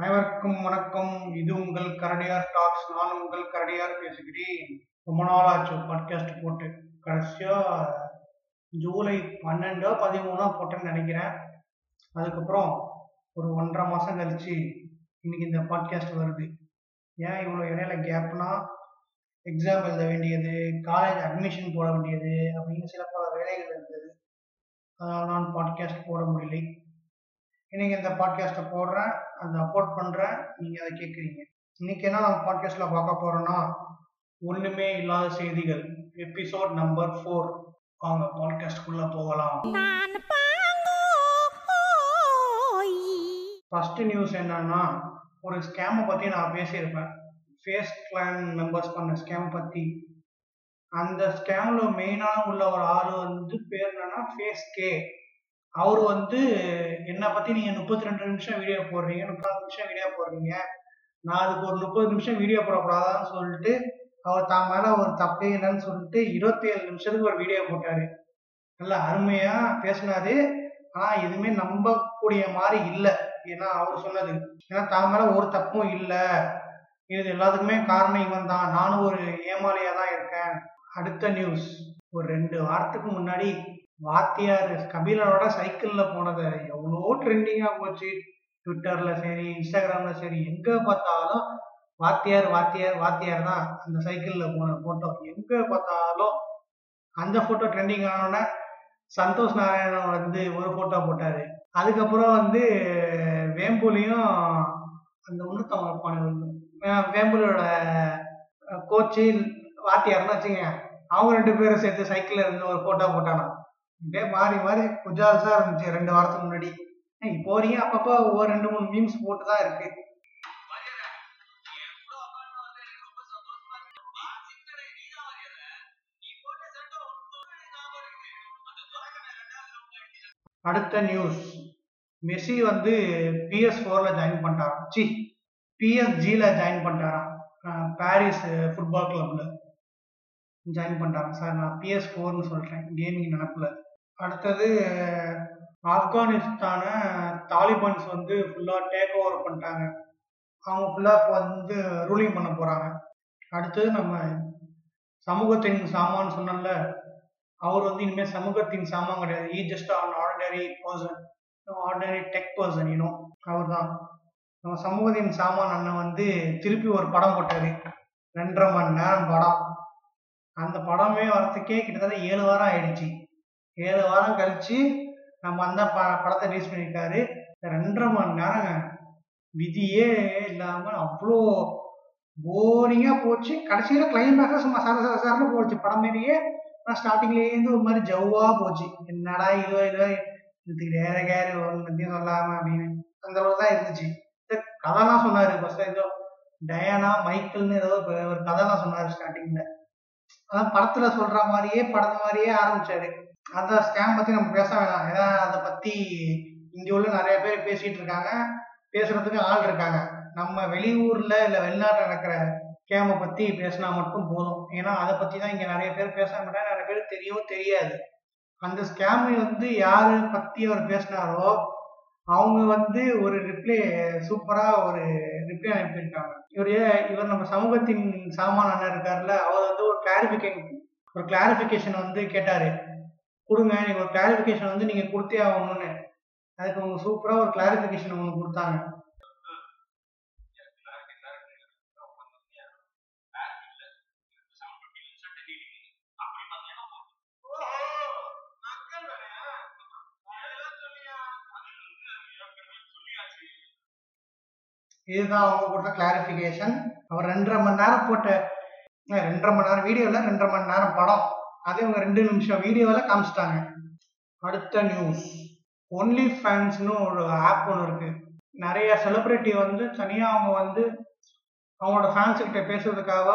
அனைவருக்கும் வணக்கம். இது உங்கள் கரடியார் டாக்ஸ். நான் உங்கள் கரடியார் பேசுகிறேன். ரொம்ப நாள் ஆச்சு பாட்காஸ்ட் போட்டு. கடைசியா ஜூலை பன்னெண்டோ பதிமூணோ போட்டேன்னு நினைக்கிறேன். அதுக்கப்புறம் ஒரு ஒன்றரை மாசம் கழிச்சு இன்னைக்கு இந்த பாட்காஸ்ட் வருது. ஏன் இவ்வளோ இடையில கேப்னா எக்ஸாம் எழுத வேண்டியது காலேஜ் அட்மிஷன் போட வேண்டியது அப்படின்னு சில பல வேலைகள் இருந்தது. அதனால் நான் பாட்காஸ்ட் போட முடியலை. இன்னைக்கு இந்த பாட்காஸ்ட்டை போடுறேன் அதை அப்லோட் பண்ணுறேன் நீங்கள் அதை கேட்குறீங்க இன்னைக்கு என்ன நம்ம பாட்காஸ்ட்டில் பார்க்க போகிறோன்னா ஒன்றுமே இல்லாத செய்திகள். எபிசோட் நம்பர் ஃபோர் வாங்க பாட்காஸ்ட்குள்ளே போகலாம். ஃபர்ஸ்ட் நியூஸ் என்னன்னா ஒரு ஸ்கேமை பற்றி நான் பேசியிருப்பேன். ஃபேஸ் கிளான் மெம்பர்ஸ் பண்ண ஸ்கேம் பற்றி அந்த ஸ்கேம்ல மெயினாக உள்ள ஒரு ஆள் வந்து பேர் என்னன்னா ஃபேஸ் கே அவர் வந்து என்னை பற்றி நீங்கள் முப்பத்தி ரெண்டு நிமிஷம் வீடியோ போடுறீங்க முப்பது நிமிஷம் வீடியோ போடுறீங்க. நான் அதுக்கு ஒரு முப்பது நிமிஷம் வீடியோ போடக்கூடாதான்னு சொல்லிட்டு அவர் தான் மேலே ஒரு தப்பே இல்லைன்னு சொல்லிட்டு இருபத்தி ஏழு நிமிஷத்துக்கு ஒரு வீடியோ போட்டாரு. நல்லா அருமையாக பேசினாரு. ஆனால் எதுவுமே நம்பக்கூடிய மாதிரி இல்லை. ஏன்னா அவர் சொன்னது. ஏன்னா தான் மேலே ஒரு தப்பும் இல்லை. இது எல்லாத்துக்குமே காரணம் இவன் தான். நானும் ஒரு ஏமாளியாக தான் இருக்கேன். அடுத்த நியூஸ் ஒரு ரெண்டு வாரத்துக்கு முன்னாடி வாத்தியார் கபிலனோட சைக்கிள்ல போனது எவ்வளோ ட்ரெண்டிங்கா போச்சு. ட்விட்டர்ல சரி இன்ஸ்டாகிராம்ல சரி எங்க பார்த்தாலும் வாத்தியார் வாத்தியார் வாத்தியார் தான் அந்த சைக்கிள்ல போன போட்டோ எங்க பார்த்தாலும் அந்த போட்டோ ட்ரெண்டிங் ஆனோடனே சந்தோஷ் நாராயணன் வந்து ஒரு போட்டோ போட்டாரு. அதுக்கப்புறம் வந்து வேம்புலியும் அந்த இன்னொருத்தவங்க இருப்பானு வேம்புலியோட கோச்சு வாத்தியார்னு வச்சுங்க அவங்க ரெண்டு பேரும் சேர்த்து சைக்கிள்ல இருந்து ஒரு போட்டோ போட்டானா இப்படியே மாறி மாறி குஜால்ஸா இருந்துச்சு ரெண்டு வாரத்துக்கு முன்னாடி. இப்போ வரையும் அப்பப்போ ஒவ்வொரு ரெண்டு மூணு மீம்ஸ் போட்டு தான் இருக்கு. அடுத்த நியூஸ் மெஸ்ஸி வந்து பிஎஸ் ஃபோர்ல ஜாயின் பண்ணிட்டாராம். சி பிஎஸ்ஜியில் ஜாயின் பண்ணிட்டாராம். பாரிஸ் ஃபுட்பால் கிளப்ல ஜாயின் பண்ணிட்டாங்க சார் நான் பிஎஸ் ஃபோர்னு சொல்கிறேன் கேமிங் நினப்பில் அடுத்தது ஆப்கானிஸ்தானை தாலிபான்ஸ் வந்து ஃபுல்லாக டேக் ஓவர் பண்ணிட்டாங்க. அவங்க ஃபுல்லாக இப்போ வந்து ரூலிங் பண்ண போகிறாங்க அடுத்தது நம்ம சமூகத்தின் சாமான் சொன்னல அவர் வந்து இனிமேல் சமூகத்தின் சாமான் கிடையாது. ஈ just an ordinary person ordinary tech person இன்னும் அவர் தான் நம்ம சமூகத்தின் சாமான் அண்ணன் வந்து திருப்பி ஒரு படம் போட்டார். ரெண்டரை மணி நேரம் படம். அந்த படமே வரத்துக்கே கிட்டத்தட்ட ஏழு வாரம் ஆயிடுச்சு. ஏழு வாரம் கழிச்சு நம்ம அந்த ப படத்தை ரிலீஸ் பண்ணியிருக்காரு. ரெண்டரை மணி நேரம் விதியே இல்லாம அவ்வளோ போரிங்கா போச்சு. கடைசியில கிளைமேக்ஸ் சும்மா சர சர சரன்னு போச்சு. படம் மாரியே ஆனால் ஸ்டார்டிங்லேருந்து ஒரு மாதிரி ஜவ்வா போச்சு. என்னடா இதோ இதோ? இதுக்கு வேற கேரு ஒன்றையும் சொல்லாம அப்படின்னு அந்த அளவு தான் இருந்துச்சு. இந்த கதைலாம் சொன்னாரு. ஃபர்ஸ்ட் ஏதோ டயானா மைக்கிள்னு ஏதோ ஒரு கதைலாம் சொன்னாரு ஸ்டார்டிங்ல அதான் படத்துல சொல்ற மாதிரியே படத்த மாதிரியே ஆரம்பிச்சாரு. அந்த ஸ்கேம் பத்தி நம்ம பேச வேணாம். ஏன்னா அதை பத்தி இங்க உள்ள நிறைய பேர் பேசிட்டு இருக்காங்க. பேசுறதுக்கு ஆள் இருக்காங்க. நம்ம வெளியூர்ல இல்ல வெளிநாட்டுல நடக்கிற ஸ்கேமை பத்தி பேசினா மட்டும் போதும். ஏன்னா அதை பத்தி தான் இங்க நிறைய பேர் பேச மாட்டாங்க. நிறைய பேர் தெரியவும் தெரியாது. அந்த ஸ்கேம் வந்து யாரு பத்தி அவர் பேசினாரோ அவங்க வந்து ஒரு ரிப்ளை சூப்பரா ஒரு ரிப்ளை அனுப்பியிருக்காங்க. இவர் இவர் நம்ம சமூகத்தின் சாமான அண்ணன் இருக்காருல்ல அவர் வந்து ஒரு கிளாரிபிகேஷன் ஒரு கிளாரிபிகேஷன் வந்து கேட்டாரு. கொடுங்க நீங்க ஒரு கிளாரிபிகேஷன் வந்து நீங்க கொடுத்தே ஆகணும்னு. அதுக்கு அவங்க சூப்பரா ஒரு கிளாரிபிகேஷன் ஒன்று கொடுத்தாங்க. இதுதான் அவங்க கொடுத்த கிளாரிபிகேஷன் அவர் ரெண்டரை மணி நேரம் போட்ட ரெண்டரை மணி நேரம் வீடியோவில் ரெண்டரை மணி நேரம் படம். அதே அவங்க ரெண்டு நிமிஷம் வீடியோவில் காமிச்சிட்டாங்க. அடுத்த நியூஸ் ஒன்லி ஃபேன்ஸ்னு ஒரு ஆப் ஒன்று இருக்கு. நிறைய செலிப்ரிட்டி வந்து தனியாக அவங்க வந்து அவங்களோட ஃபேன்ஸ் கிட்ட பேசுறதுக்காக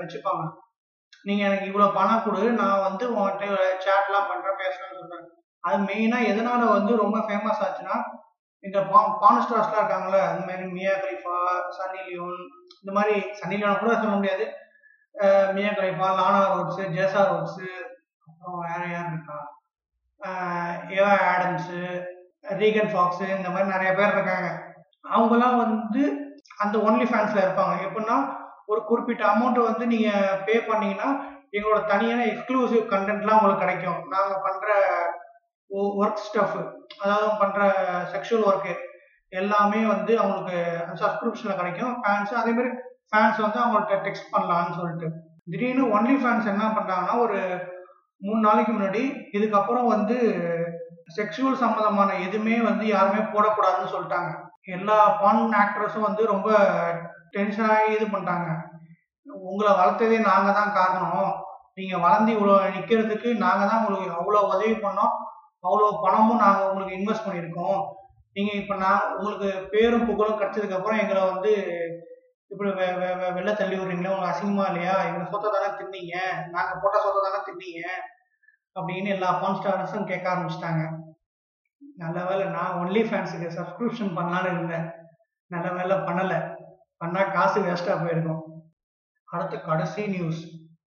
வச்சுப்பாங்க. நீங்கள் எனக்கு இவ்வளோ பணம் கொடு நான் வந்து உங்கள்கிட்ட சேட்லாம் பண்ணுறேன் பேசுகிறேன்னு சொல்கிறேன் அது மெயினாக எதனால வந்து ரொம்ப ஃபேமஸ் ஆச்சுன்னா இந்த பான் ஸ்டார்ஸ்லாம் இருக்காங்களே இந்த மாதிரி மியா கலிஃபா சன்னி லியோன் இந்த மாதிரி சன்னி லியோன் கூட சொல்ல முடியாது. Mia Khalifa Lana Rhodes Jessa Rhodes அப்புறம் வேற யார் இருக்கா? ஏவா ஆடம்ஸு ரீகன் ஃபாக்ஸு இந்த மாதிரி நிறைய பேர் இருக்காங்க. அவங்கெல்லாம் வந்து அந்த ஒன்லி ஃபேன்ஸில் இருப்பாங்க. எப்படின்னா ஒரு குறிப்பிட்ட அமௌண்ட்டை வந்து நீங்கள் பே பண்ணீங்கன்னா எங்களோட தனியான எக்ஸ்க்ளூசிவ் கண்டென்ட்லாம் உங்களுக்கு கிடைக்கும். நாங்கள் பண்ணுற ஒர்க் ஸ்டஃப் அதாவது பண்ணுற செக்ஷுவல் ஒர்க்கு எல்லாமே வந்து அவங்களுக்கு சப்ஸ்கிரிப்ஷனில் கிடைக்கும். ஃபேன்ஸ் அதே மாதிரி ஃபேன்ஸ் வந்து அவங்கள்ட்ட டெக்ஸ்ட் பண்ணலான்னு சொல்லிட்டு. திடீர்னு ஒன்லி ஃபேன்ஸ் என்ன பண்ணுறாங்கன்னா ஒரு மூணு நாளைக்கு முன்னாடி இதுக்கப்புறம் வந்து செக்ஷுவல் சம்மந்தமான எதுவுமே வந்து யாருமே போடக்கூடாதுன்னு சொல்லிட்டாங்க. எல்லா பான் ஆக்டர்ஸும் வந்து ரொம்ப டென்ஷனாகி இது பண்ணிட்டாங்க. உங்களை வளர்த்ததே நாங்கள் தான் காரணம். நீங்கள் வளர்ந்து இவ்வளோ நிற்கிறதுக்கு நாங்கள் தான் உங்களுக்கு அவ்வளோ உதவி பண்ணோம். அவ்வளோ பணமும் நாங்கள் உங்களுக்கு இன்வெஸ்ட் பண்ணியிருக்கோம். நீங்கள் இப்போ நான் உங்களுக்கு பேரும் புகழும் கிடைச்சதுக்கப்புறம் எங்களை வந்து இப்படி வெ வெ வெளில தள்ளி விடுறீங்களா உங்களுக்கு அசிங்கமா இல்லையா? எங்க சொத்தை தானே தின்னீங்க. நாங்கள் போட்ட சொத்தை தானே தின்னீங்க. அப்படின்னு எல்லா பான் ஸ்டார்ஸும் கேட்க ஆரம்பிச்சிட்டாங்க. நல்ல வேலை நான் ஒன்லி ஃபேன்ஸுக்கு சப்ஸ்கிரிப்ஷன் பண்ணலான்னு இருந்தேன். நல்ல வேலை பண்ணலை. பண்ணால் காசு வேஸ்ட்டாக போயிருக்கும். அடுத்து கடைசி நியூஸ்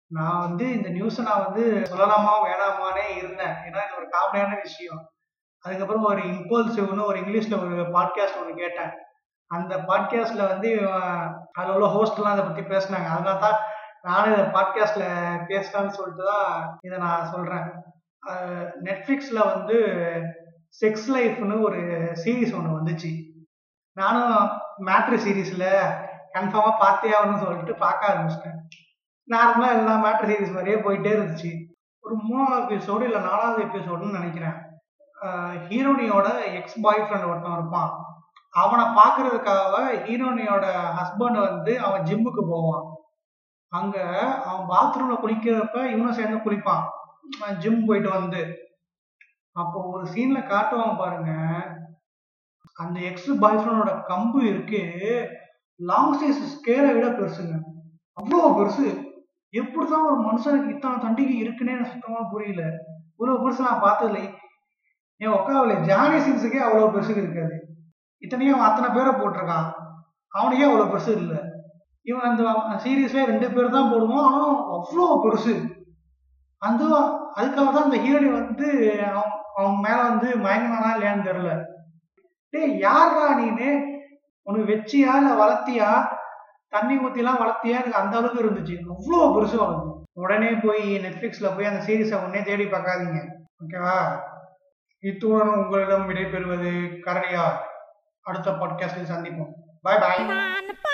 நான் வந்து இந்த நியூஸை நான் வந்து சொல்லலாமா வேணாமானே இருந்தேன். ஏன்னா இது ஒரு காமெடியான விஷயம். அதுக்கப்புறம் ஒரு இம்பல்சிவ்னு ஒரு இங்கிலீஷில் ஒரு பாட்காஸ்ட் ஒன்று கேட்டேன். அந்த பாட்காஸ்ட்ல வந்து இவன் அதில் உள்ள ஹோஸ்ட்லாம் அதை பற்றி பேசினாங்க. அதனால தான் நானும் இதை பாட்காஸ்ட்ல பேசலான்னு சொல்லிட்டு தான் இதை நான் சொல்கிறேன் நெட்ஃப்ளிக்ஸில் வந்து செக்ஸ் லைஃப்னு ஒரு சீரீஸ் ஒன்று வந்துச்சு. நானும் மேட்ரு சீரீஸில் கன்ஃபார்மாக பார்த்தே ஆகணும்னு சொல்லிட்டு பார்க்க ஆரம்பிச்சிட்டேன். நார்மலாக எல்லா மேட்ரு சீரீஸ் மாதிரியே போயிட்டே இருந்துச்சு. ஒரு மூணாவது எபிசோடு இல்லை நாலாவது எபிசோடுன்னு நினைக்கிறேன். ஹீரோனியோட எக்ஸ் பாய் ஃப்ரெண்ட் ஒருத்தன் இருப்பான். அவனை பார்க்கறதுக்காக ஹீரோனியோட ஹஸ்பண்ட் வந்து அவன் ஜிம்முக்கு போவான். அங்க அவன் பாத்ரூம்ல குளிக்கிறப்ப இவனும் சேர்ந்து குளிப்பான். ஜிம் போயிட்டு வந்து. அப்போ ஒரு சீன்ல காட்டுவாங்க பாருங்க. அந்த எக்ஸ் பாய் ஃப்ரெண்டோட கம்பு இருக்கு. லாங் சைஸ் ஸ்கேலை விட பெருசுங்க. அவ்வளோ பெருசு. எப்படிதான் ஒரு மனுஷனுக்கு இத்தனை தண்டிக்கு இருக்குன்னே சுத்தமா புரியல. இவ்வளவு பெருசு நான் பார்த்ததில்லை. என் உட்காவில ஜானி சிங்ஸுக்கே அவ்வளோ பெருசு இருக்காது. இத்தனையும் அவன் அத்தனை பேரை போட்டிருக்கான். அவனுக்கே அவ்வளோ பெருசு இல்லை. இவன் அந்த சீரீஸ்ல ரெண்டு பேர் தான் போடுவான். ஆனால் அவ்வளோ பெருசு. அந்த அதுக்காக தான் அந்த ஹீரோடி வந்து அவன் அவன் மேல வந்து மயங்கினானா இல்லையான்னு தெரியல. டேய் யாரா நீனு? உனக்கு வச்சியா இல்லை வளர்த்தியா? தண்ணி ஊற்றிலாம் வளர்த்தியா? எனக்கு அந்த அளவுக்கு இருந்துச்சு. அவ்வளோ பெருசு அவனுக்கு. உடனே போய் நெட்ஃப்ளிக்ஸில் போய் அந்த சீரீஸை உடனே தேடி பார்க்காதீங்க. ஓகேவா? இத்துடன் உங்களிடம் விடைபெறுவது கரடியா அடுத்த பாட்காஸ்டில் சந்திப்போம். பாய் பாய்